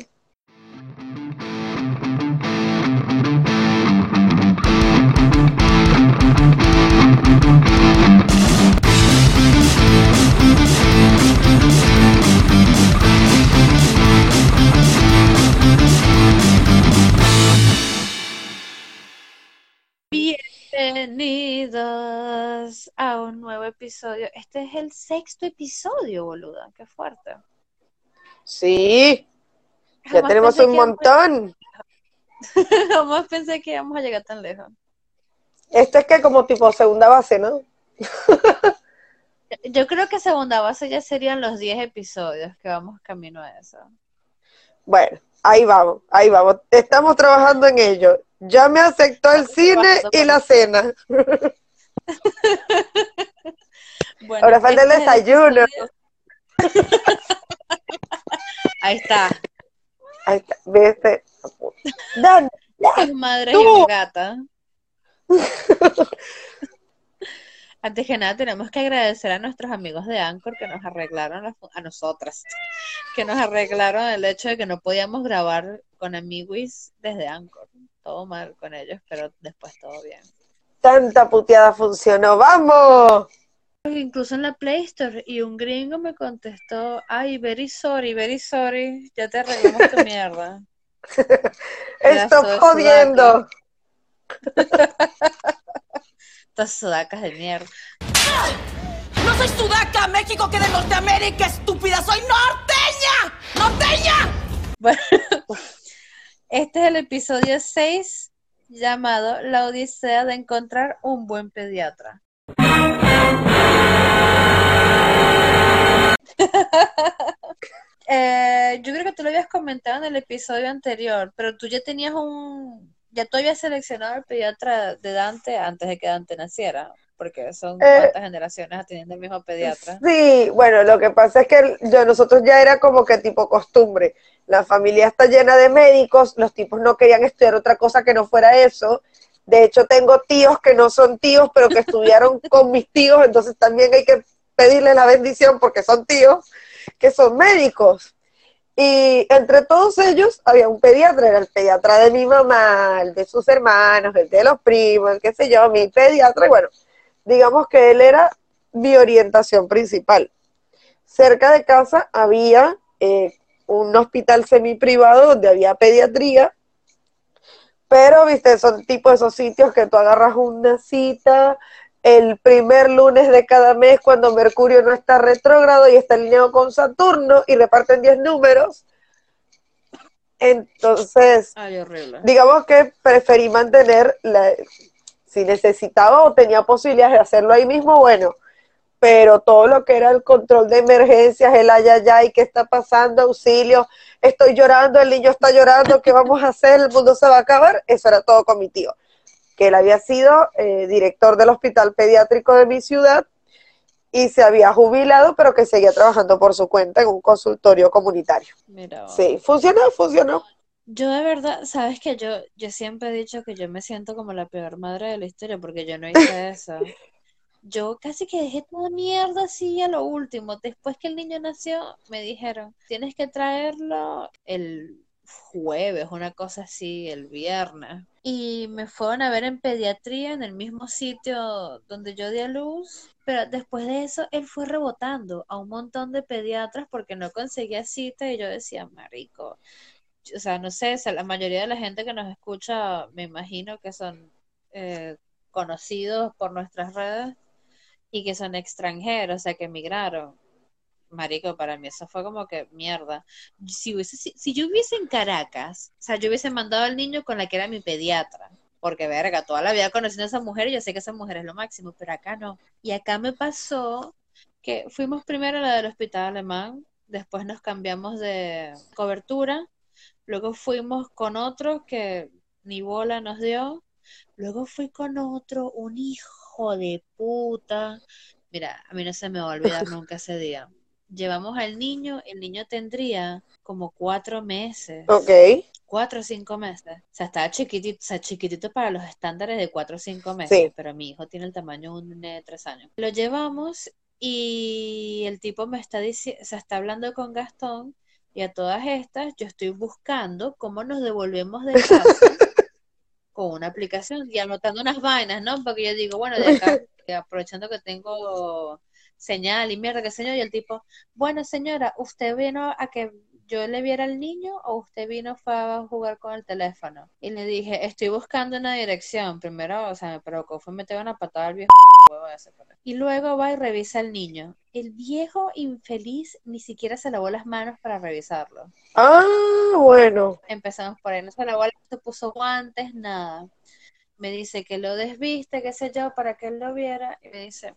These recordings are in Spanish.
Bienvenidos Este es el sexto episodio, boluda. Qué fuerte. Sí, ya tenemos un montón. Jamás pensé que íbamos a llegar tan lejos. Esto es que como tipo segunda base, ¿no? Yo creo que segunda base ya serían los 10 episodios que vamos camino a eso. Bueno, ahí vamos, ahí vamos. Estamos trabajando en ello. Ya me aceptó el cine y la cena. Bueno, Ahora falta el este es desayuno. Ahí está. Ahí está, ¿viste? Dan, Es madre ¡Tú! y una gata. Antes que nada, tenemos que agradecer a nuestros amigos de Anchor que nos arreglaron, la a nosotras, que nos arreglaron el hecho de que no podíamos grabar con amiguis desde Anchor. Todo mal con ellos, pero después todo bien. tanta puteada funcionó. ¡Vamos! Incluso en la Play Store, y un gringo me contestó, ay, very sorry, very sorry, ya te arreglamos tu mierda. Estoy jodiendo. Estas sudacas de mierda. No soy sudaca, México que de Norteamérica, estúpida, soy norteña, norteña. Bueno, este es el episodio 6 llamado La Odisea de encontrar un buen pediatra. Eh, yo creo que tú lo habías comentado en el episodio anterior, pero tú ya tenías un, ya tú habías seleccionado al pediatra de Dante antes de que Dante naciera, porque son Eh, cuántas generaciones teniendo el mismo pediatra. Sí, bueno, lo que pasa es que yo, nosotros ya era como que tipo costumbre. La familia está llena de médicos, los tipos no querían estudiar otra cosa que no fuera eso. De hecho, tengo tíos que no son tíos, pero que estudiaron con mis tíos, entonces también hay que pedirle la bendición porque son tíos, que son médicos. Y entre todos ellos había un pediatra, era el pediatra de mi mamá, el de sus hermanos, el de los primos, el qué sé yo, mi pediatra, y bueno, digamos que él era mi orientación principal. Cerca de casa había eh, un hospital semi-privado donde había pediatría, pero, viste, son tipo esos sitios que tú agarras una cita el primer lunes de cada mes cuando Mercurio no está retrógrado y está alineado con Saturno y reparten 10 números. Entonces, Ay, horrible. digamos que preferí mantener, la, si necesitaba o tenía posibilidades de hacerlo ahí mismo, bueno, pero todo lo que era el control de emergencias, el ay, ay, ay, ¿qué está pasando? Auxilio, estoy llorando, el niño está llorando, ¿qué vamos a hacer? El mundo se va a acabar, eso era todo con mi tío, que él había sido eh, director del hospital pediátrico de mi ciudad y se había jubilado, pero que seguía trabajando por su cuenta en un consultorio comunitario. Mira. Sí, funcionó, funcionó. Yo de verdad, sabes que yo, yo siempre he dicho que yo me siento como la peor madre de la historia porque yo no hice eso. Yo casi que dejé toda mierda así a lo último. Después que el niño nació, me dijeron, tienes que traerlo el jueves, una cosa así, el viernes. Y me fueron a ver en pediatría en el mismo sitio donde yo di a luz. Pero después de eso, él fue rebotando a un montón de pediatras porque no conseguía cita y yo decía, marico, o sea, no sé, o sea, la mayoría de la gente que nos escucha, me imagino que son eh, conocidos por nuestras redes y que son extranjeros, o sea, que emigraron. Marico, para mí eso fue como que mierda. Si, hubiese, si, si yo hubiese en Caracas, o sea, yo hubiese mandado al niño con la que era mi pediatra, porque verga, toda la vida conociendo a esa mujer y yo sé que esa mujer es lo máximo, pero acá no. Y acá me pasó que fuimos primero a la del hospital alemán, después nos cambiamos de cobertura, luego fuimos con otro que ni bola nos dio, luego fui con otro, un hijo de puta. Mira, a mí no se me va a olvidar nunca ese día. Llevamos al niño, el niño tendría como cuatro meses, Ok. cuatro o cinco meses. O sea, estaba chiquitito, o sea, chiquitito para los estándares de cuatro o cinco meses, Sí. pero mi hijo tiene el tamaño de un de tres años. Lo llevamos Y el tipo me está diciendo, se está hablando con Gastón y a todas estas yo estoy buscando cómo nos devolvemos de casa con una aplicación y anotando unas vainas, ¿no? Porque yo digo, bueno, de acá, aprovechando que tengo señal y mierda, que señor, y el tipo, bueno señora, ¿usted vino a que yo le viera al niño o usted vino fue a jugar con el teléfono? Y le dije, estoy buscando una dirección. Primero, o sea, me provocó, fue meter una patada al viejo. Y luego va y revisa al niño. El viejo infeliz ni siquiera se lavó las manos para revisarlo. Ah, bueno. Empezamos por ahí, no se lavó, se puso guantes, nada. Me dice que lo desviste, qué sé yo, para que él lo viera. Y me dice,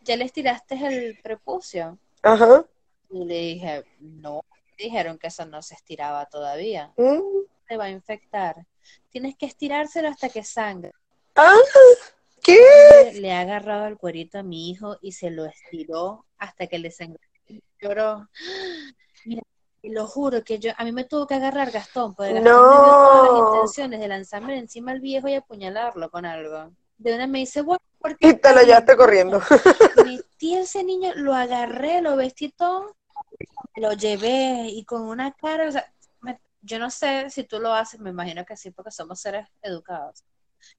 ¿ya le estiraste el prepucio? Ajá. Y le dije, no, dijeron que eso no se estiraba todavía. Mm. Te va a infectar. Tienes que estirárselo hasta que sangre. Ah, ¿qué? Le ha agarrado el cuerito a mi hijo y se lo estiró hasta que le sangró. Lloró. Mira, lo juro que yo, a mí me tuvo que agarrar Gastón, porque Gastón me dio todas las No. intenciones de lanzarme encima al viejo y apuñalarlo con algo. De una me dice, bueno, ¿por qué? Y te lo llevaste corriendo. Metí a ese niño, lo agarré, lo vestí todo, lo llevé y con una cara, o sea, me- yo no sé si tú lo haces, me imagino que sí, porque somos seres educados.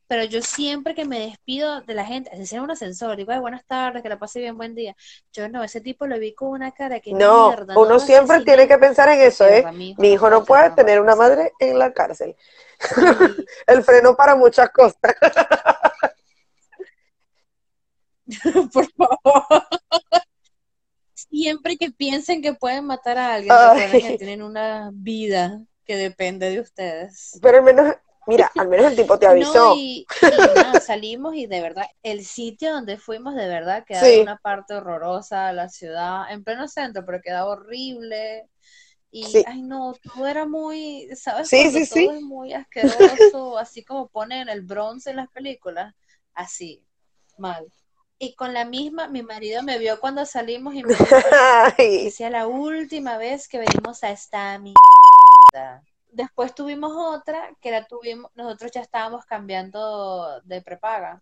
Pero yo siempre que me despido de la gente, así sea en un ascensor, digo, "Ay, buenas tardes, que la pase bien, buen día. Yo no, ese tipo lo vi con una cara que No, mierda, uno siempre asesiné. tiene que pensar en eso, ¿eh? mi hijo no puede tener una madre en la cárcel. El freno para muchas cosas. Por favor. Siempre que piensen que pueden matar a alguien, que tienen una vida que depende de ustedes. Pero al menos, mira, al menos el tipo te avisó. No, y, y nada, salimos y de verdad, el sitio donde fuimos de verdad quedaba Sí. una parte horrorosa, la ciudad, en pleno centro, pero quedaba horrible. Y, Sí. ay no, todo era muy, ¿sabes? Sí, sí, todo sí. es muy asqueroso, así como ponen el bronce en las películas, así, mal. Y con la misma, mi marido me vio cuando salimos y me dijo, sea la última vez que venimos a esta mierda. Después tuvimos otra que la tuvimos, nosotros ya estábamos cambiando de prepaga.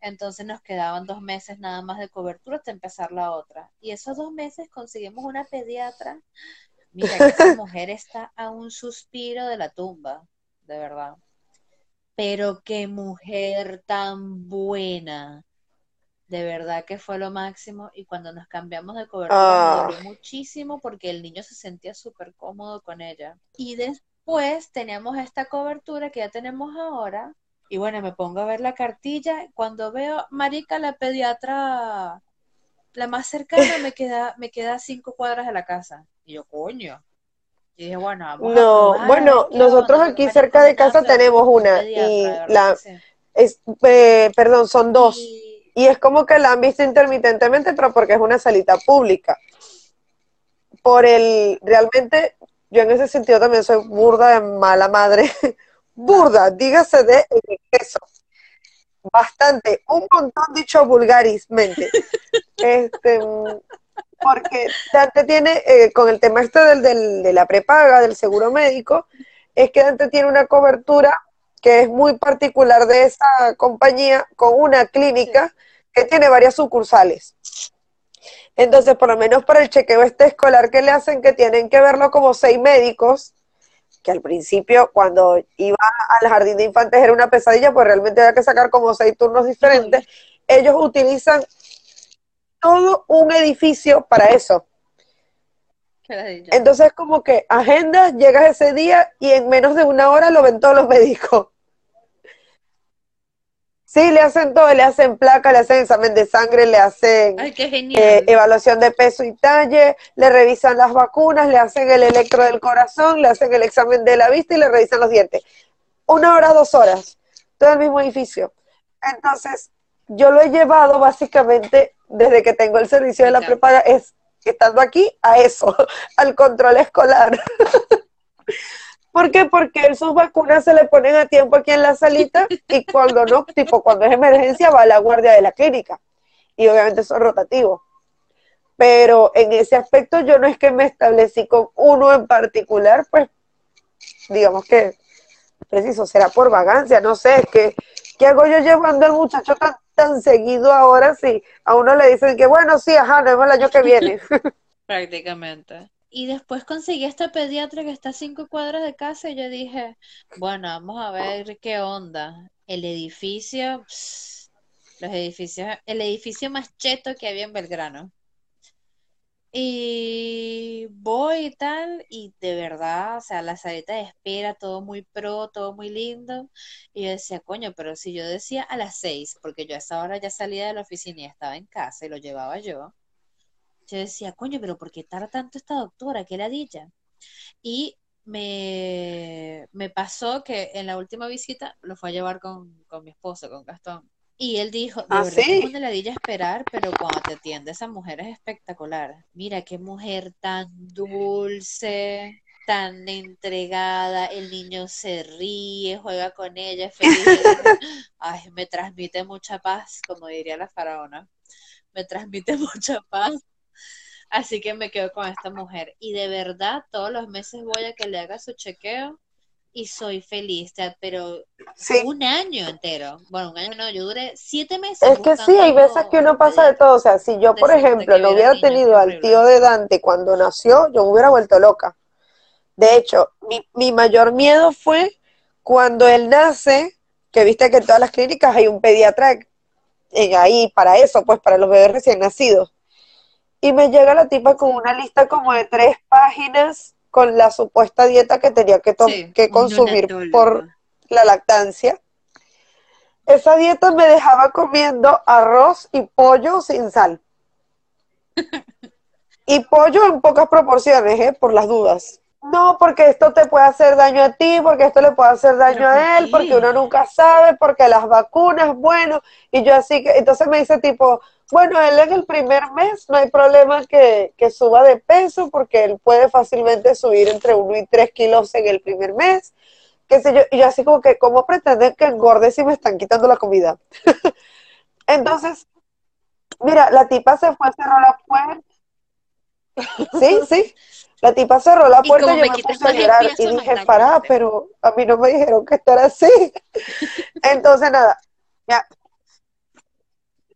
Entonces nos quedaban dos meses nada más de cobertura hasta empezar la otra. Y esos dos meses conseguimos una pediatra. Mira, que esa mujer está a un suspiro de la tumba, de verdad. Pero qué mujer tan buena. De verdad que fue lo máximo. Y cuando nos cambiamos de cobertura Ah. me dolió muchísimo porque el niño se sentía súper cómodo con ella. Y después teníamos esta cobertura que ya tenemos ahora. Y bueno, me pongo a ver la cartilla. Cuando veo, Marica, la pediatra, la más cercana, me queda, me queda a cinco cuadras de la casa. Y yo, coño. Y dije, bueno, vamos No, bueno, ¿qué nosotros onda? aquí cerca de casa tenemos una pediatra, y la, sí. es, eh, perdón, son dos. Y- Y es como que la han visto intermitentemente, pero porque es una salita pública. Por el, realmente, yo en ese sentido también soy burda de mala madre. burda, dígase de eso. Bastante, un montón dicho vulgarismente. Este, porque Dante tiene, eh, con el tema este del, del- de la prepaga, del seguro médico, es que Dante tiene una cobertura que es muy particular de esa compañía, con una clínica que tiene varias sucursales. Entonces, por lo menos para el chequeo este escolar que le hacen, que tienen que verlo como seis médicos, que al principio cuando iba al jardín de infantes era una pesadilla, pues realmente había que sacar como seis turnos diferentes. Ellos utilizan todo un edificio para eso. Entonces, como que agendas, llegas ese día y en menos de una hora lo ven todos los médicos. Sí, le hacen todo, le hacen placa, le hacen examen de sangre, le hacen Ay, eh, evaluación de peso y talle, le revisan las vacunas, le hacen el electro del corazón, le hacen el examen de la vista y le revisan los dientes. Una hora, dos horas, todo el mismo edificio. Entonces, yo lo he llevado básicamente desde que tengo el servicio de la encanta. prepaga, es estando aquí a eso, al control escolar. ¿Por qué? Porque sus vacunas se le ponen a tiempo aquí en la salita y cuando no, tipo cuando es emergencia, va a la guardia de la clínica. Y obviamente son rotativos. Pero en ese aspecto yo no es que me establecí con uno en particular, pues digamos que preciso, será por vagancia, no sé, es que ¿qué hago yo llevando al muchacho tan, tan seguido ahora, sí. A uno le dicen que bueno, sí, ajá, nos vemos el año que viene. Prácticamente. Y después conseguí esta pediatra que está a cinco cuadras de casa y yo dije, bueno, vamos a ver qué onda. El edificio, los edificios, el edificio más cheto que había en Belgrano. Y voy y tal, y de verdad, o sea, la salita de espera, todo muy pro, todo muy lindo. Y yo decía, coño, pero si yo decía a las seis, porque yo a esa hora ya salía de la oficina y estaba en casa y lo llevaba yo, yo decía, coño, pero ¿por qué tarda tanto esta doctora? ¿Qué ladilla? Y me, me pasó que en la última visita lo fue a llevar con, con mi esposo, con Gastón. Y él dijo, de ¿Ah, verdad que sí? es una ladilla esperar, pero cuando te atiende esa mujer es espectacular. Mira qué mujer tan dulce, tan entregada, el niño se ríe, juega con ella, es feliz. Ay, me transmite mucha paz, como diría la faraona. Me transmite mucha paz. Así que me quedo con esta mujer. Y de verdad, todos los meses voy a que le haga su chequeo y soy feliz, pero Sí. un año entero. Bueno, un año no, yo duré siete meses Es que sí, hay veces que uno pasa de todo. O sea, si yo, por ejemplo, no hubiera tenido al tío de Dante cuando nació, yo me hubiera vuelto loca. De hecho, mi, mi mayor miedo fue cuando él nace, que viste que en todas las clínicas hay un pediatra en ahí para eso, pues para los bebés recién nacidos. Y me llega la tipa con una lista como de tres páginas con la supuesta dieta que tenía que, Sí, que consumir por la lactancia. Esa dieta me dejaba comiendo arroz y pollo sin sal. Y pollo en pocas proporciones, ¿eh? Por las dudas. No, porque esto te puede hacer daño a ti, porque esto le puede hacer daño ¿Pero a él, porque uno nunca sabe, porque las vacunas, bueno, y yo así que, entonces me dice tipo, bueno, él en el primer mes no hay problema que, que suba de peso, porque él puede fácilmente subir entre 1 y 3 kilos en el primer mes, qué sé yo, y yo así como que, ¿cómo pretenden que engorde si me están quitando la comida? Entonces, mira, la tipa se fue, cerró la puerta. Sí, sí. La tipa cerró la puerta y yo me puse a llorar y dije, pará, pero a mí no me dijeron que esto era así. Entonces, nada, ya.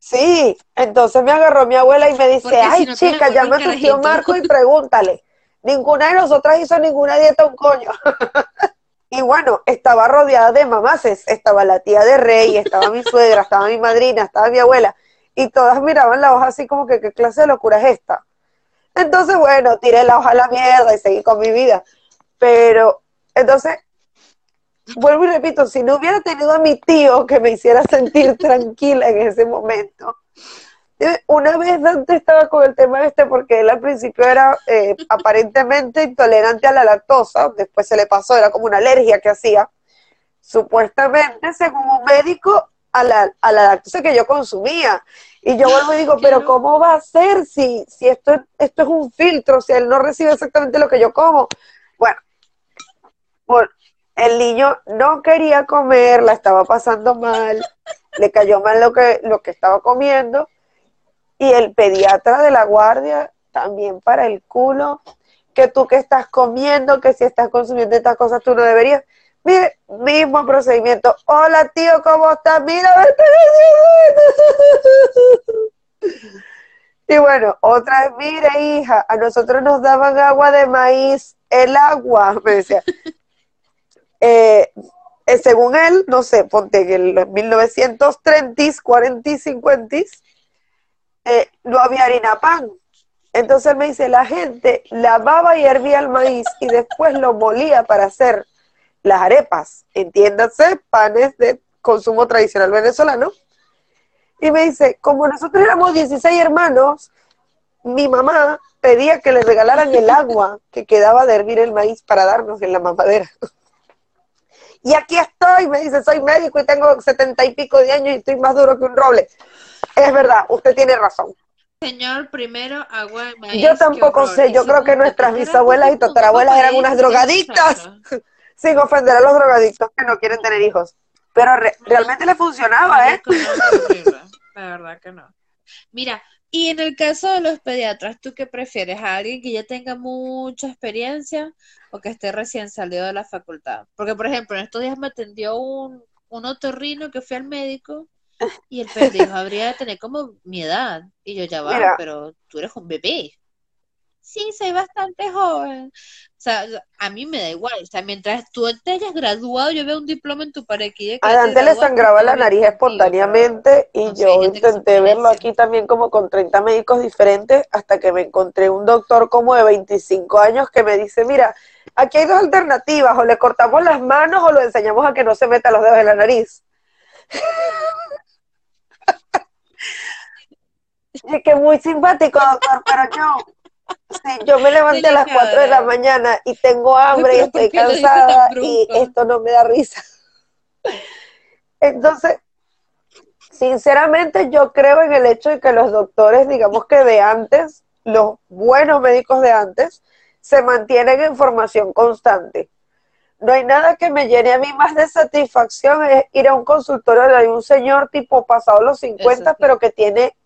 Sí, entonces me agarró mi abuela y me dice, Porque si ay no chica, llama a tu tío. Marco y pregúntale. Ninguna de nosotras hizo ninguna dieta un coño. Y bueno, estaba rodeada de mamaces. Estaba la tía de Rey, estaba mi suegra, estaba mi madrina, estaba mi abuela. Y todas miraban la hoja así como que, ¿qué clase de locura es esta? Entonces, bueno, tiré la hoja a la mierda y seguí con mi vida. Pero, entonces, vuelvo y repito, si no hubiera tenido a mi tío que me hiciera sentir tranquila en ese momento. Eh, Una vez Dante estaba con el tema este porque él al principio era eh, aparentemente intolerante a la lactosa, después se le pasó, era como una alergia que hacía. Supuestamente, según un médico, a la, a la lactosa que yo consumía. Y yo vuelvo y digo, pero. ¿cómo va a ser si, si esto, es- esto es un filtro, si él no recibe exactamente lo que yo como? Bueno, bueno, el niño no quería comer, la estaba pasando mal, le cayó mal lo que, lo que estaba comiendo. Y el pediatra de la guardia también para el culo, que tú que estás comiendo, que si estás consumiendo estas cosas tú no deberías. Mire, mismo procedimiento. Hola tío, ¿cómo estás? Mira. Y bueno, otra vez, mire hija, a nosotros nos daban agua de maíz, el agua, me decía. Eh, eh, según él, no sé, ponte en los 1930s, 40s, 50s, eh, no había harina pan. Entonces él me dice, la gente lavaba y hervía el maíz y después lo molía para hacer las arepas, entiéndase, panes de consumo tradicional venezolano. Y me dice, como nosotros éramos 16 hermanos, mi mamá pedía que le regalaran el agua que quedaba de hervir el maíz para darnos en la mamadera. Y aquí estoy, me dice, soy médico y tengo setenta y pico de años y estoy más duro que un roble. Es verdad, usted tiene razón. Señor, primero agua de maíz. Yo tampoco sé, yo creo que nuestras ¿qué carajo bisabuelas y tatarabuelas eran unas drogadictas, sin ofender a los drogadictos que no quieren tener hijos. Pero re- realmente le funcionaba, ¿eh? La verdad que no. Mira, y en el caso de los pediatras, ¿tú qué prefieres? ¿A alguien que ya tenga mucha experiencia o que esté recién salido de la facultad? Porque, por ejemplo, en estos días me atendió un, un otorrino que fui al médico Y el pendejo habría de tener como mi edad. Y yo ya va, Mira. pero tú eres un bebé. Sí, soy bastante joven. O sea, a mí me da igual. O sea, mientras tú te hayas graduado, yo veo un diploma en tu pared aquí A Dante le sangraba la nariz espontáneamente y no yo intenté verlo aquí también como con 30 médicos diferentes hasta que me encontré un doctor como de 25 años que me dice, mira, aquí hay dos alternativas, o le cortamos las manos o lo enseñamos a que no se meta los dedos en la nariz. Y que muy simpático, doctor, pero yo, si yo me levanté a las 4 de la mañana y tengo hambre y estoy ¿por qué lo dices cansada y esto no me da risa. Entonces, sinceramente yo creo en el hecho de que los doctores, digamos que de antes, los buenos médicos de antes, se mantienen en formación constante. No hay nada que me llene a mí más de satisfacción es ir a un consultorio de un señor tipo pasado los 50, Eso sí. pero que tiene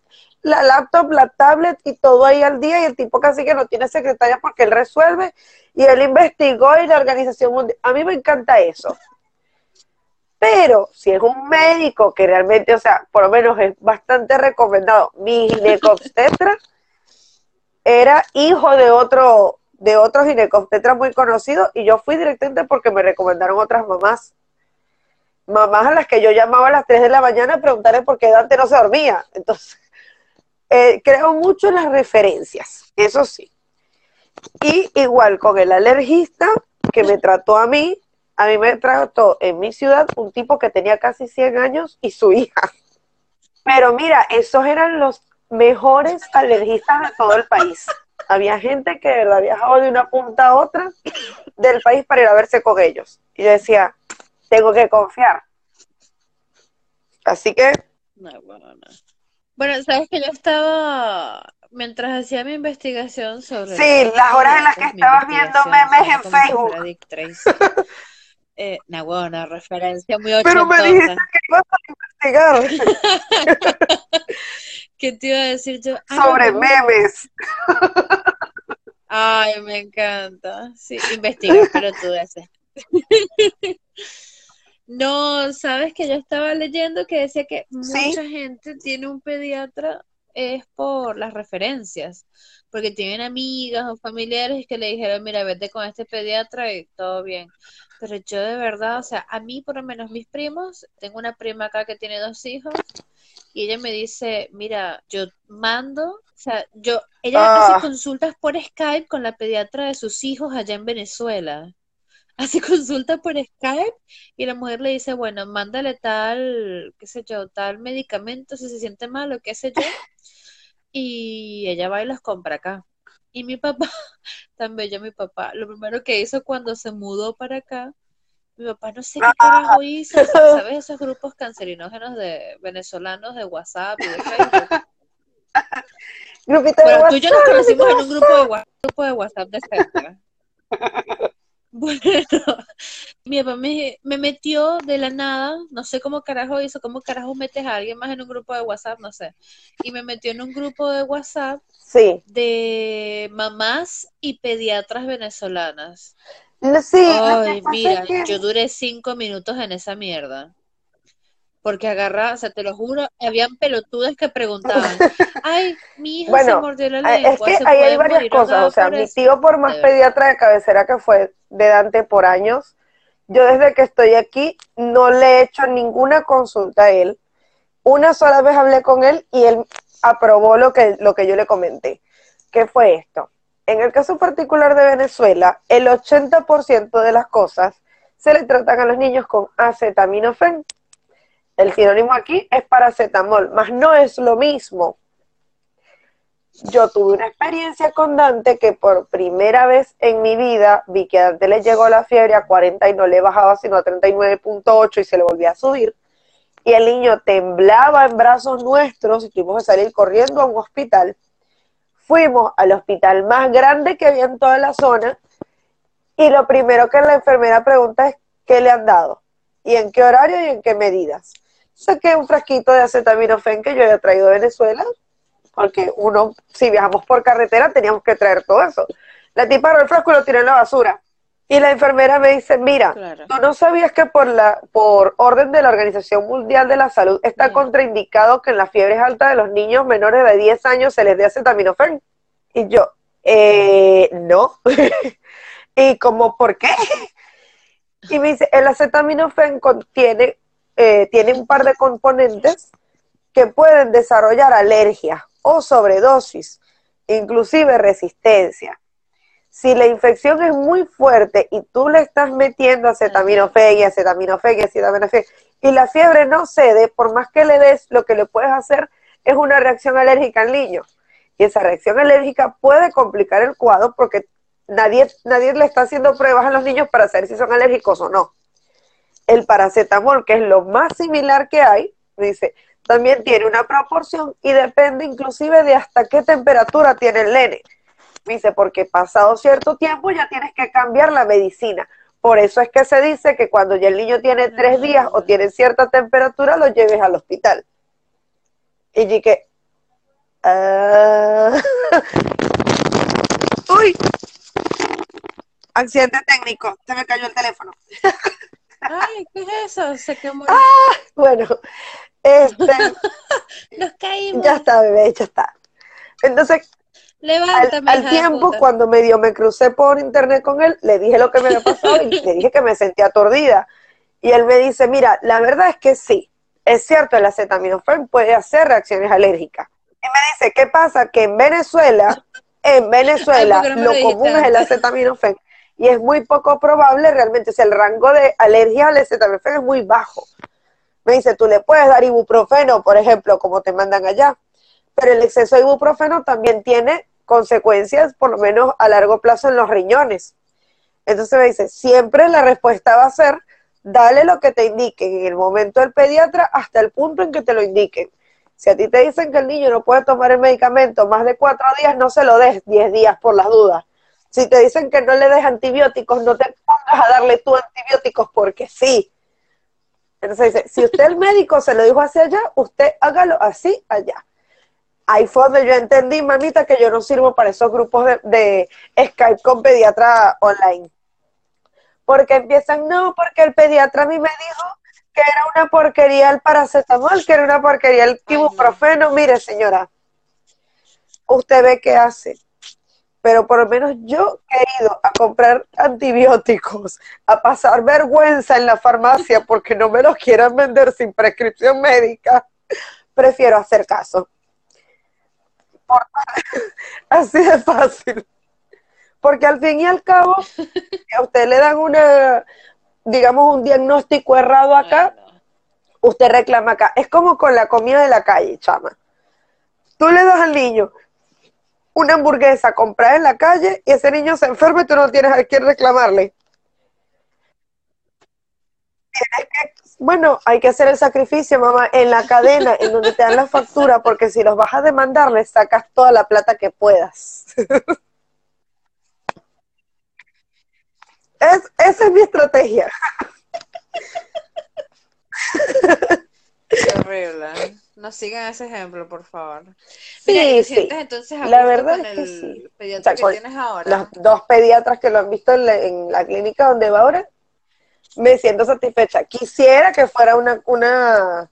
la laptop, la tablet y todo ahí al día y el tipo casi que no tiene secretaria porque él resuelve y él investigó y la organización mundial. A mí me encanta eso. Pero si es un médico que realmente, o sea, por lo menos es bastante recomendado, mi ginecobstetra era hijo de otro, de otro ginecobstetra muy conocido y yo fui directamente porque me recomendaron otras mamás. Mamás a las que yo llamaba a las 3 de la mañana a preguntarle por qué Dante no se dormía. Entonces, eh, creo mucho en las referencias, eso sí. Y igual con el alergista que me trató a mí, a mí me trató en mi ciudad un tipo que tenía casi 100 años y su hija. Pero mira, esos eran los mejores alergistas de todo el país. Había gente que de verdad viajaba de una punta a otra del país para ir a verse con ellos. Y yo decía, tengo que confiar. Así que, No, bueno, no. Bueno, sabes que yo estaba, mientras hacía mi investigación sobre Sí, las horas en las que estabas viendo memes en Facebook. Eh, bueno, una referencia muy pero me ochentosa. dijiste que ibas a investigar ¿Qué te iba a decir yo? Ah, sobre memes. Ay, me encanta. Sí, investiga, pero tú ese. No, sabes que yo estaba leyendo que decía que Sí. mucha gente tiene un pediatra es por las referencias, porque tienen amigas o familiares que le dijeron, mira, vete con este pediatra y todo bien. Pero yo de verdad, o sea, a mí por lo menos mis primos, tengo una prima acá que tiene dos hijos y ella me dice, mira, yo mando, o sea, yo, ella Ah. hace consultas por Skype con la pediatra de sus hijos allá en Venezuela. Hace consulta por Skype y la mujer le dice, bueno, mándale tal, qué sé yo, tal medicamento si se siente mal o qué sé yo. Y ella va y los compra acá. Y mi papá, tan bello mi papá, lo primero que hizo cuando se mudó para acá, mi papá no sé qué carajo hizo, ¿sabes? Esos grupos cancerinógenos de venezolanos de WhatsApp y de Facebook. Grupito de Bueno, tú y yo nos conocimos en un grupo de WhatsApp, grupo de WhatsApp de cerca. Bueno, mi papá me, me metió de la nada, no sé cómo carajo hizo, cómo carajo metes a alguien más en un grupo de WhatsApp, no sé. Y me metió en un grupo de WhatsApp Sí, de mamás y pediatras venezolanas. No, sí, Ay, mira, es que- yo duré cinco minutos en esa mierda. Porque agarra, o sea, te lo juro, habían pelotudas que preguntaban, ay, mi hija se mordió la Ah, Es lengua, que ¿se ahí hay varias cosas, o sea, mi eso?". tío por más De pediatra de cabecera que fue de Dante por años, yo desde que estoy aquí no le he hecho ninguna consulta a él. Una sola vez hablé con él y él aprobó lo que, lo que yo le comenté. ¿Qué fue esto? En el caso particular de Venezuela, el 80% de las cosas se le tratan a los niños con acetaminofén. El sinónimo aquí es paracetamol, más no es lo mismo yo tuve una experiencia con Dante que por primera vez en mi vida vi que a Dante le llegó la fiebre a 40 y no le bajaba sino a 39.8 y se le volvía a subir. Y el niño temblaba en brazos nuestros y tuvimos que salir corriendo a un hospital. Fuimos al hospital más grande que había en toda la zona y lo primero que la enfermera pregunta es ¿qué le han dado? ¿Y en qué horario y en qué medidas? Saqué un frasquito de acetaminofén que yo había traído de Venezuela porque uno, si viajamos por carretera, teníamos que traer todo eso. La tipa agarró el frasco y lo tiró en la basura. Y la enfermera me dice, mira, Claro. ¿tú no sabías que por la por orden de la Organización Mundial de la Salud está contraindicado que en las fiebres altas de los niños menores de 10 años se les dé acetaminofén? Y yo, eh, no. y como, ¿por qué? Y me dice, el acetaminofén contiene, eh, tiene un par de componentes que pueden desarrollar alergia o sobredosis, inclusive resistencia. Si la infección es muy fuerte y tú le estás metiendo acetaminofén y acetaminofén y acetaminofén y la fiebre no cede, por más que le des, lo que le puedes hacer es una reacción alérgica al niño. Y esa reacción alérgica puede complicar el cuadro porque nadie, nadie le está haciendo pruebas a los niños para saber si son alérgicos o no. El paracetamol, que es lo más similar que hay, dice, también tiene una proporción y depende inclusive de hasta qué temperatura tiene el nene. Dice, porque pasado cierto tiempo ya tienes que cambiar la medicina. Por eso es que se dice que cuando ya el niño tiene tres días o tiene cierta temperatura, lo lleves al hospital. Y dije, ah. uy, accidente técnico, se me cayó el teléfono. Ay, ¿qué es eso? Se quemó. Bueno, este, Nos caímos. ya está, bebé, ya está. Entonces, al, Levántame, al tiempo, puta. cuando medio me crucé por internet con él, le dije lo que me había pasado y le dije que me sentía aturdida. Y él me dice, mira, la verdad es que sí, es cierto, el acetaminofén puede hacer reacciones alérgicas. Y me dice, ¿qué pasa? Que en Venezuela, en Venezuela, Ay, ¿por qué no me lo lo común es el acetaminofén y es muy poco probable realmente, o el rango de alergia al acetaminofén es muy bajo. Me dice, tú le puedes dar ibuprofeno, por ejemplo, como te mandan allá, pero el exceso de ibuprofeno también tiene consecuencias, por lo menos a largo plazo, en los riñones. Entonces me dice, siempre la respuesta va a ser, dale lo que te indiquen en el momento del pediatra hasta el punto en que te lo indiquen. Si a ti te dicen que el niño no puede tomar el medicamento más de cuatro días, no se lo des diez días por las dudas. Si te dicen que no le des antibióticos, no te pongas a darle tú antibióticos porque sí. Entonces dice, si usted el médico se lo dijo hacia allá, usted hágalo así allá. Ahí fue donde yo entendí, mamita, que yo no sirvo para esos grupos de, de Skype con pediatra online. Porque empiezan, no, porque el pediatra a mí me dijo que era una porquería el paracetamol, que era una porquería el ibuprofeno. Mire, señora, usted ve qué hace. Pero por lo menos yo he ido a comprar antibióticos, a pasar vergüenza en la farmacia porque no me los quieran vender sin prescripción médica. Prefiero hacer caso. Por- Así de fácil. Porque al fin y al cabo, si a usted le dan una, digamos, un diagnóstico errado acá, usted reclama acá. Es como con la comida de la calle, chama. Tú le das al niño una hamburguesa comprada en la calle y ese niño se enferma y tú no tienes a quién reclamarle. Bueno, hay que hacer el sacrificio, mamá, en la cadena, en donde te dan la factura, porque si los vas a demandar, le sacas toda la plata que puedas. Es, esa es mi estrategia. Qué horrible. No sigan ese ejemplo, por favor. Sí, Mira, ¿y te sí. sientes entonces La verdad con es que el sí. pediatra O sea, que tienes ahora? Los dos pediatras que lo han visto en la, en la clínica donde va ahora, me siento satisfecha. Quisiera que fuera una, una,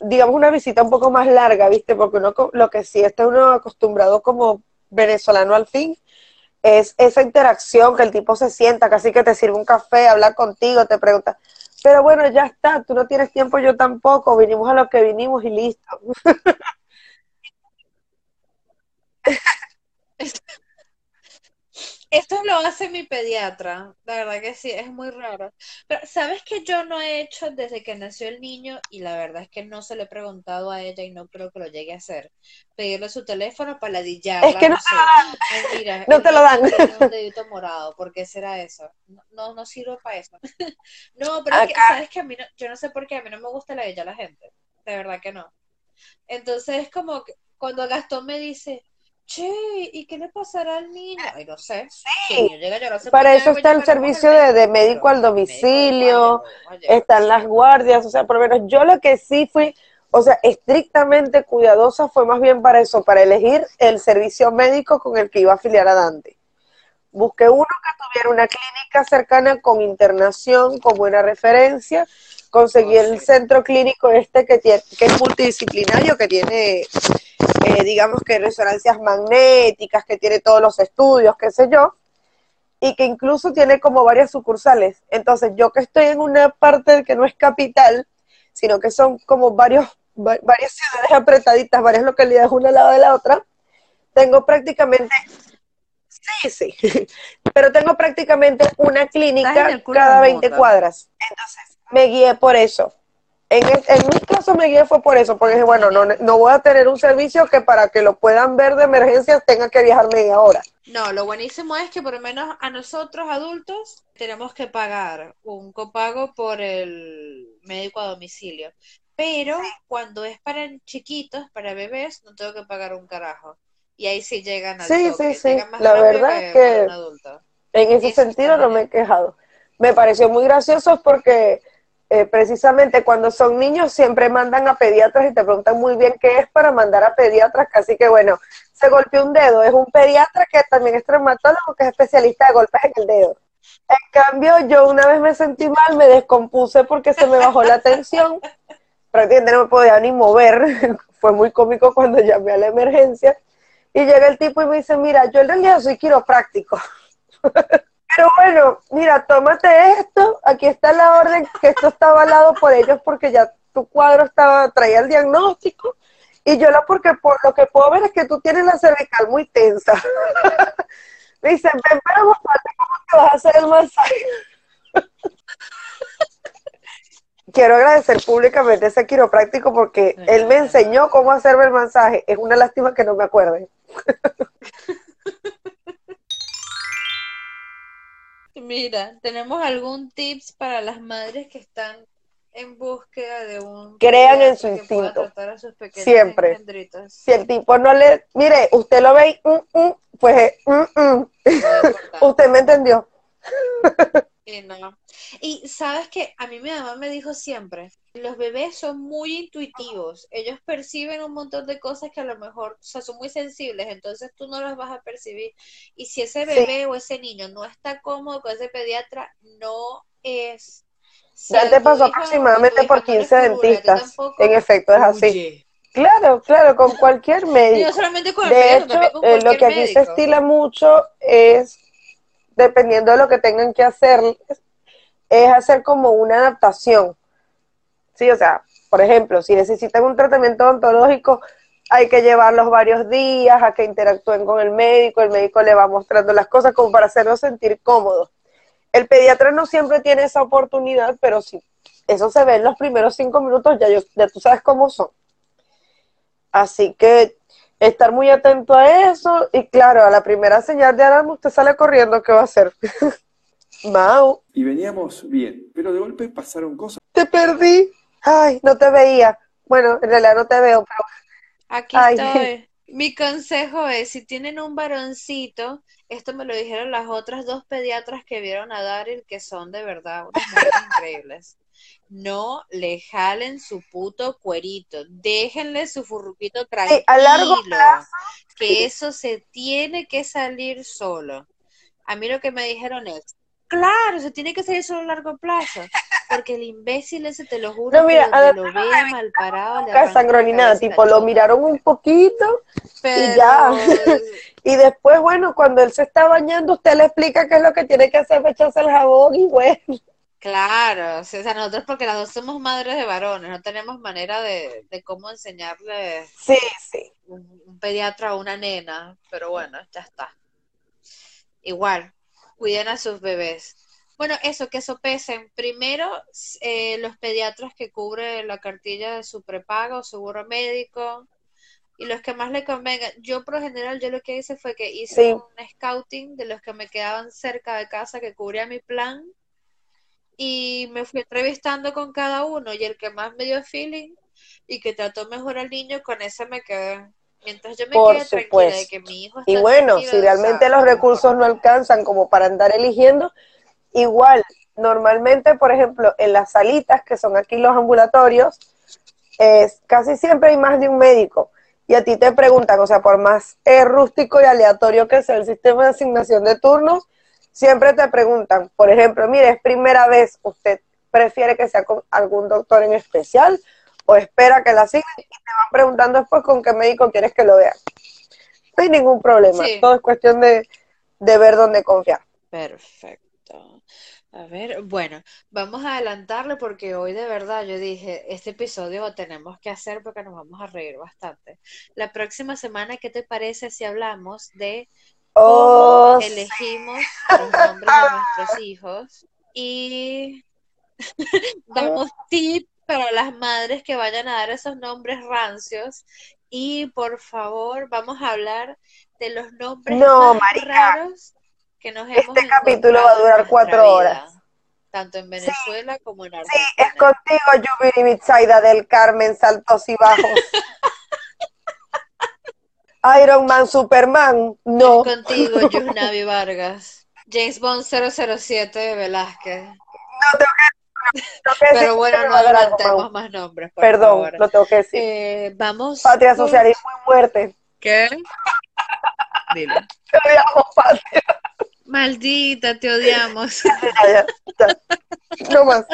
digamos, una visita un poco más larga, ¿viste? Porque uno, lo que sí está uno acostumbrado como venezolano al fin, es esa interacción que el tipo se sienta, casi que te sirve un café, habla contigo, te pregunta, pero bueno, ya está, tú no tienes tiempo, yo tampoco, vinimos a lo que vinimos y listo. Esto lo hace mi pediatra, la verdad que sí, es muy raro. Pero, ¿sabes que yo no he hecho desde que nació el niño? Y la verdad es que no se lo he preguntado a ella y no creo que lo llegue a hacer. Pedirle su teléfono para ladillarla, Es que no sé. Ay, mira, No te lo dan. un dedito morado, ¿por qué será eso? No, no, no sirve para eso. No, pero es que. ¿sabes que A mí no, yo no sé por qué, a mí no me gusta ladillar a la gente, de verdad que no. Entonces es como que cuando Gastón me dice, che, ¿y qué le pasará al niño? Ay, no sé. Llega a se Para eso está el servicio de, de médico, al domicilio, están las guardias, o sea, por lo menos yo lo que sí fui, o sea, estrictamente cuidadosa fue más bien para eso, para elegir el servicio médico con el que iba a afiliar a Dante. Busqué uno que tuviera una clínica cercana con internación, con buena referencia. Conseguí Oh, el sí. centro clínico este que, tiene, que es multidisciplinario, que tiene, eh, digamos que resonancias magnéticas, que tiene todos los estudios, qué sé yo, y que incluso tiene como varias sucursales. Entonces, yo que estoy en una parte que no es capital, sino que son como varios, va- varias ciudades apretaditas, varias localidades una al lado de la otra, tengo prácticamente, sí, sí, pero tengo prácticamente una clínica cada del 20 mundo. cuadras. Entonces, me guié por eso. En, el- en mi caso me guié fue por eso, porque dije, bueno, no, no voy a tener un servicio que para que lo puedan ver de emergencia tenga que viajar media hora. No, lo buenísimo es que por lo menos a nosotros adultos tenemos que pagar un copago por el médico a domicilio. Pero cuando es para chiquitos, para bebés, no tengo que pagar un carajo. Y ahí sí llegan al Sí, toque, sí, sí. La verdad es que-. En ese Eso sentido no me he quejado. Me pareció muy gracioso porque eh, precisamente cuando son niños siempre mandan a pediatras y te preguntan muy bien qué es para mandar a pediatras, así que bueno, se golpeó un dedo, es un pediatra que también es traumatólogo, que es especialista de golpes en el dedo. En cambio, yo una vez me sentí mal, me descompuse porque se me bajó la tensión, prácticamente no me podía ni mover, fue muy cómico cuando llamé a la emergencia, y llega el tipo y me dice, mira, yo en realidad soy quiropráctico. Pero bueno, mira, tómate esto, aquí está la orden, que esto está avalado por ellos porque ya tu cuadro estaba, traía el diagnóstico, y yo lo porque por lo que puedo ver es que tú tienes la cervical muy tensa. Me dicen, ven para mostrarte cómo te vas a hacer el masaje. Quiero agradecer públicamente a ese quiropráctico porque él me enseñó cómo hacerme el masaje. Es una lástima que no me acuerde. Mira, ¿tenemos algún tips para las madres que están en búsqueda de un Crean en su instinto. tratar a sus pequeños Siempre. engendritos? Si el tipo no le, mire, usted lo ve y, mm, mm, pues mm, usted me entendió. Y no. Y sabes que a mí mi mamá me dijo siempre, los bebés son muy intuitivos, ellos perciben un montón de cosas que a lo mejor, o sea, son muy sensibles, entonces tú no las vas a percibir. Y si ese Sí. bebé o ese niño no está cómodo con ese pediatra, no es. Ya te pasó aproximadamente por hija no le 15 figura, a ti dentistas. tampoco, En efecto, es así. huye. Claro, claro, con cualquier Y no médico. solamente con el De pediatra, hecho, con eh, lo que aquí se médico. estila mucho es, dependiendo de lo que tengan que hacer, es hacer como una adaptación. Sí, o sea, por ejemplo, si necesitan un tratamiento odontológico, hay que llevarlos varios días a que interactúen con el médico, el médico le va mostrando las cosas como para hacerlos sentir cómodos. El pediatra no siempre tiene esa oportunidad, pero sí, eso se ve en los primeros cinco minutos, ya tú sabes cómo son. Así que estar muy atento a eso y claro, a la primera señal de alarma usted sale corriendo, ¿qué va a hacer? Mau, y veníamos bien, pero de golpe pasaron cosas. te perdí. Ay, no te veía. Bueno, en realidad no te veo, pero Aquí Ay. estoy. Mi consejo es, si tienen un varoncito, esto me lo dijeron las otras dos pediatras que vieron a Daryl, que son de verdad unas mujeres increíbles. No le jalen su puto cuerito, déjenle su furruquito tranquilo, a largo plazo, que sí. eso se tiene que salir solo. A mí lo que me dijeron es, claro, se tiene que salir solo a largo plazo, porque el imbécil ese, te lo juro, No, mira, que donde lo vea mal parado, le y tipo, lo miraron un poquito Pero ya. y después, bueno, cuando él se está bañando, usted le explica qué es lo que tiene que hacer, echarse el jabón y bueno. Claro, o sea, nosotros porque las dos somos madres de varones, no tenemos manera de, de cómo enseñarle Sí, sí. un, un pediatra a una nena, pero bueno, ya está. Igual, cuiden a sus bebés. Bueno, eso, que sopesen. Primero, eh, los pediatras que cubre la cartilla de su prepago, seguro médico, y los que más le convengan. Yo, por lo general, yo lo que hice fue que hice Sí. un scouting de los que me quedaban cerca de casa que cubría mi plan, y me fui entrevistando con cada uno, y el que más me dio feeling y que trató mejor al niño, con ese me quedé. Mientras yo me Por quede tranquila de que mi hijo Y está bueno, tranquilo, si realmente los recursos no alcanzan como para andar eligiendo, igual, normalmente, por ejemplo, en las salitas, que son aquí los ambulatorios, es, casi siempre hay más de un médico. y a ti te preguntan, o sea, por más eh, rústico y aleatorio que sea el sistema de asignación de turnos, siempre te preguntan, por ejemplo, mire, es primera vez, ¿usted prefiere que sea con algún doctor en especial o espera que la asignen? Y te van preguntando después con qué médico quieres que lo vean. No hay ningún problema, Sí. todo es cuestión de, de ver dónde confiar. Perfecto. A ver, bueno, vamos a adelantarle porque hoy de verdad yo dije, este episodio lo tenemos que hacer porque nos vamos a reír bastante. La próxima semana, ¿qué te parece si hablamos de Oh, elegimos los nombres de nuestros hijos y damos tips para las madres que vayan a dar esos nombres rancios y por favor vamos a hablar de los nombres No, más marica. raros que nos hemos Este capítulo va a durar cuatro vida, horas. tanto en Venezuela como en Sí, Argentina. es contigo, Yubiri Mitsaida del Carmen, Saltos y Bajos. Iron Man, Superman, no. Es contigo, Yusnavi Vargas. James Bond 007 de Velázquez. No tengo que, tengo que decir Pero bueno, no adelantemos más nombres, por Perdón, favor. lo tengo que decir. Eh, vamos. Patria, con- socialismo y muerte. ¿Qué? Dilo. Te odiamos, patria. Maldita, te odiamos. Ya, ya, ya. No más.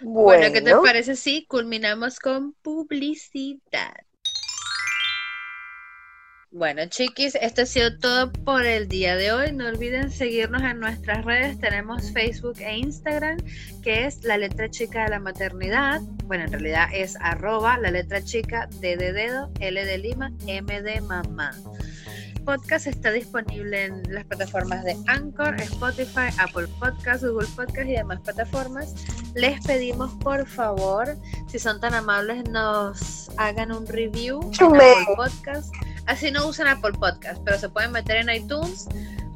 Bueno, ¿qué te Bueno, parece si culminamos con publicidad? Bueno, chiquis, esto ha sido todo por el día de hoy. No olviden seguirnos en nuestras redes. Tenemos Facebook e Instagram, que es la letra chica de la maternidad. Bueno, en realidad es arroba la letra chica D de dedo, L de Lima, M de mamá. Podcast está disponible en las plataformas de Anchor, Spotify, Apple Podcasts, Google Podcasts y demás plataformas. Les pedimos por favor, si son tan amables, nos hagan un review en. Apple Podcast. Así no usan Apple Podcast, pero se pueden meter en iTunes,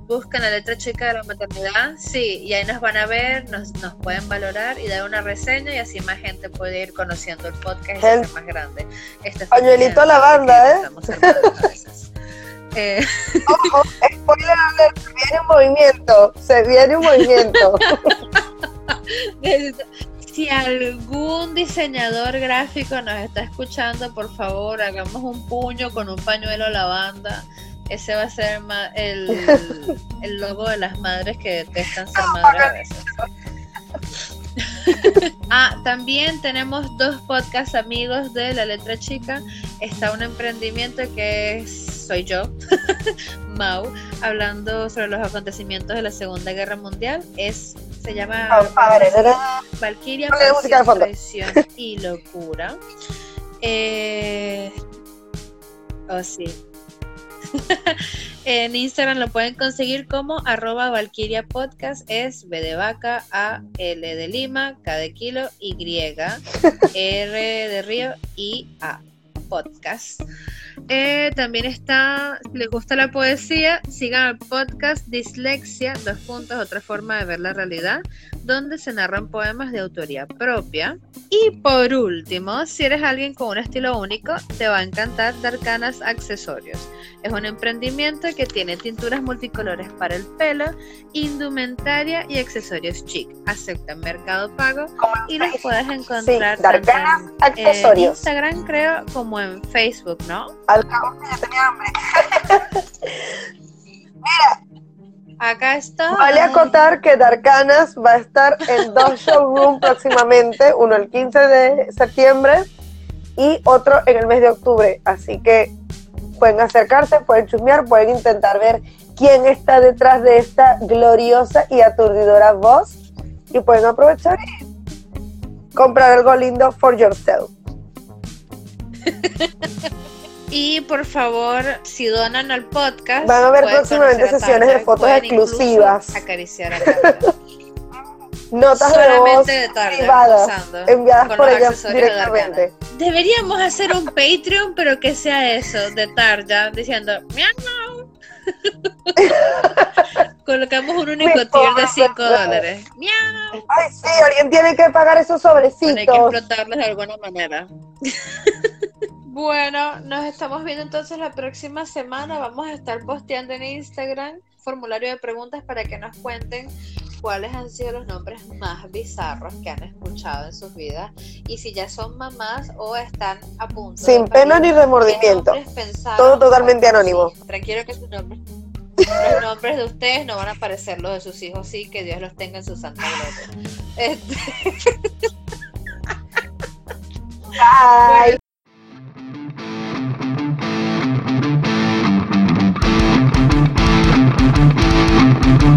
buscan la letra chica de la maternidad, sí, y ahí nos van a ver, nos, nos pueden valorar y dar una reseña y así más gente puede ir conociendo el podcast y ser más grande. Este Pañuelito a la banda, ¿eh? Eh, ojo, spoiler alert, se viene un movimiento, se viene un movimiento. Si algún diseñador gráfico nos está escuchando, por favor, hagamos un puño con un pañuelo lavanda. Ese va a ser el, el logo de las madres que detestan ser madres a veces. ah, también tenemos dos podcast amigos de La Letra Chica. Está un emprendimiento que es, soy yo, Mau, hablando sobre los acontecimientos de la Segunda Guerra Mundial. Es, se llama ¿verdad? Valkyria. Traición y Locura. Eh... Oh, sí. en Instagram lo pueden conseguir como arroba Valkyria Podcast. Es B de vaca, A, L de Lima, K de kilo, Y, R de río y A. Podcast. Eh, también está, si les gusta la poesía, sigan el podcast Dislexia, dos puntos, otra forma de ver la realidad, donde se narran poemas de autoría propia. Y por último, si eres alguien con un estilo único, te va a encantar Darkanas Accesorios. Es un emprendimiento que tiene tinturas multicolores para el pelo, indumentaria y accesorios chic. Aceptan mercado pago y los puedes encontrar en Accesorios. Instagram, creo, como en Facebook, ¿no? Al cabo que ya tenía hambre. Acá está. Vale acotar que Darkanas va a estar en dos showrooms próximamente, uno el 15 de septiembre y otro en el mes de octubre. Así que pueden acercarse, pueden chusmear, pueden intentar ver quién está detrás de esta gloriosa y aturdidora voz y pueden aprovechar y comprar algo lindo for yourself. Y por favor, si donan al podcast, Van a haber pueden próximamente sesiones de fotos exclusivas. Acariciar a. Notas de voz Solamente de tarde, privadas usando, enviadas por ella de directamente. Deberíamos hacer un Patreon, pero que sea eso, de Tarja, diciendo miau. Colocamos un único tier de pobre 5 Tarja. dólares. Miau. Ay, sí, alguien tiene que pagar esos Bueno, hay que sobrecitos. explotarlos de alguna manera. Bueno, nos estamos viendo entonces la próxima semana. Vamos a estar posteando en Instagram formulario de preguntas para que nos cuenten cuáles han sido los nombres más bizarros que han escuchado en sus vidas y si ya son mamás o están a punto de Sin pena ni remordimiento. Todo totalmente anónimo. Tranquilo que sus nombres, los nombres de ustedes no van a aparecer los de sus hijos, sí, que Dios los tenga en su santa gloria. Este, Bye. Música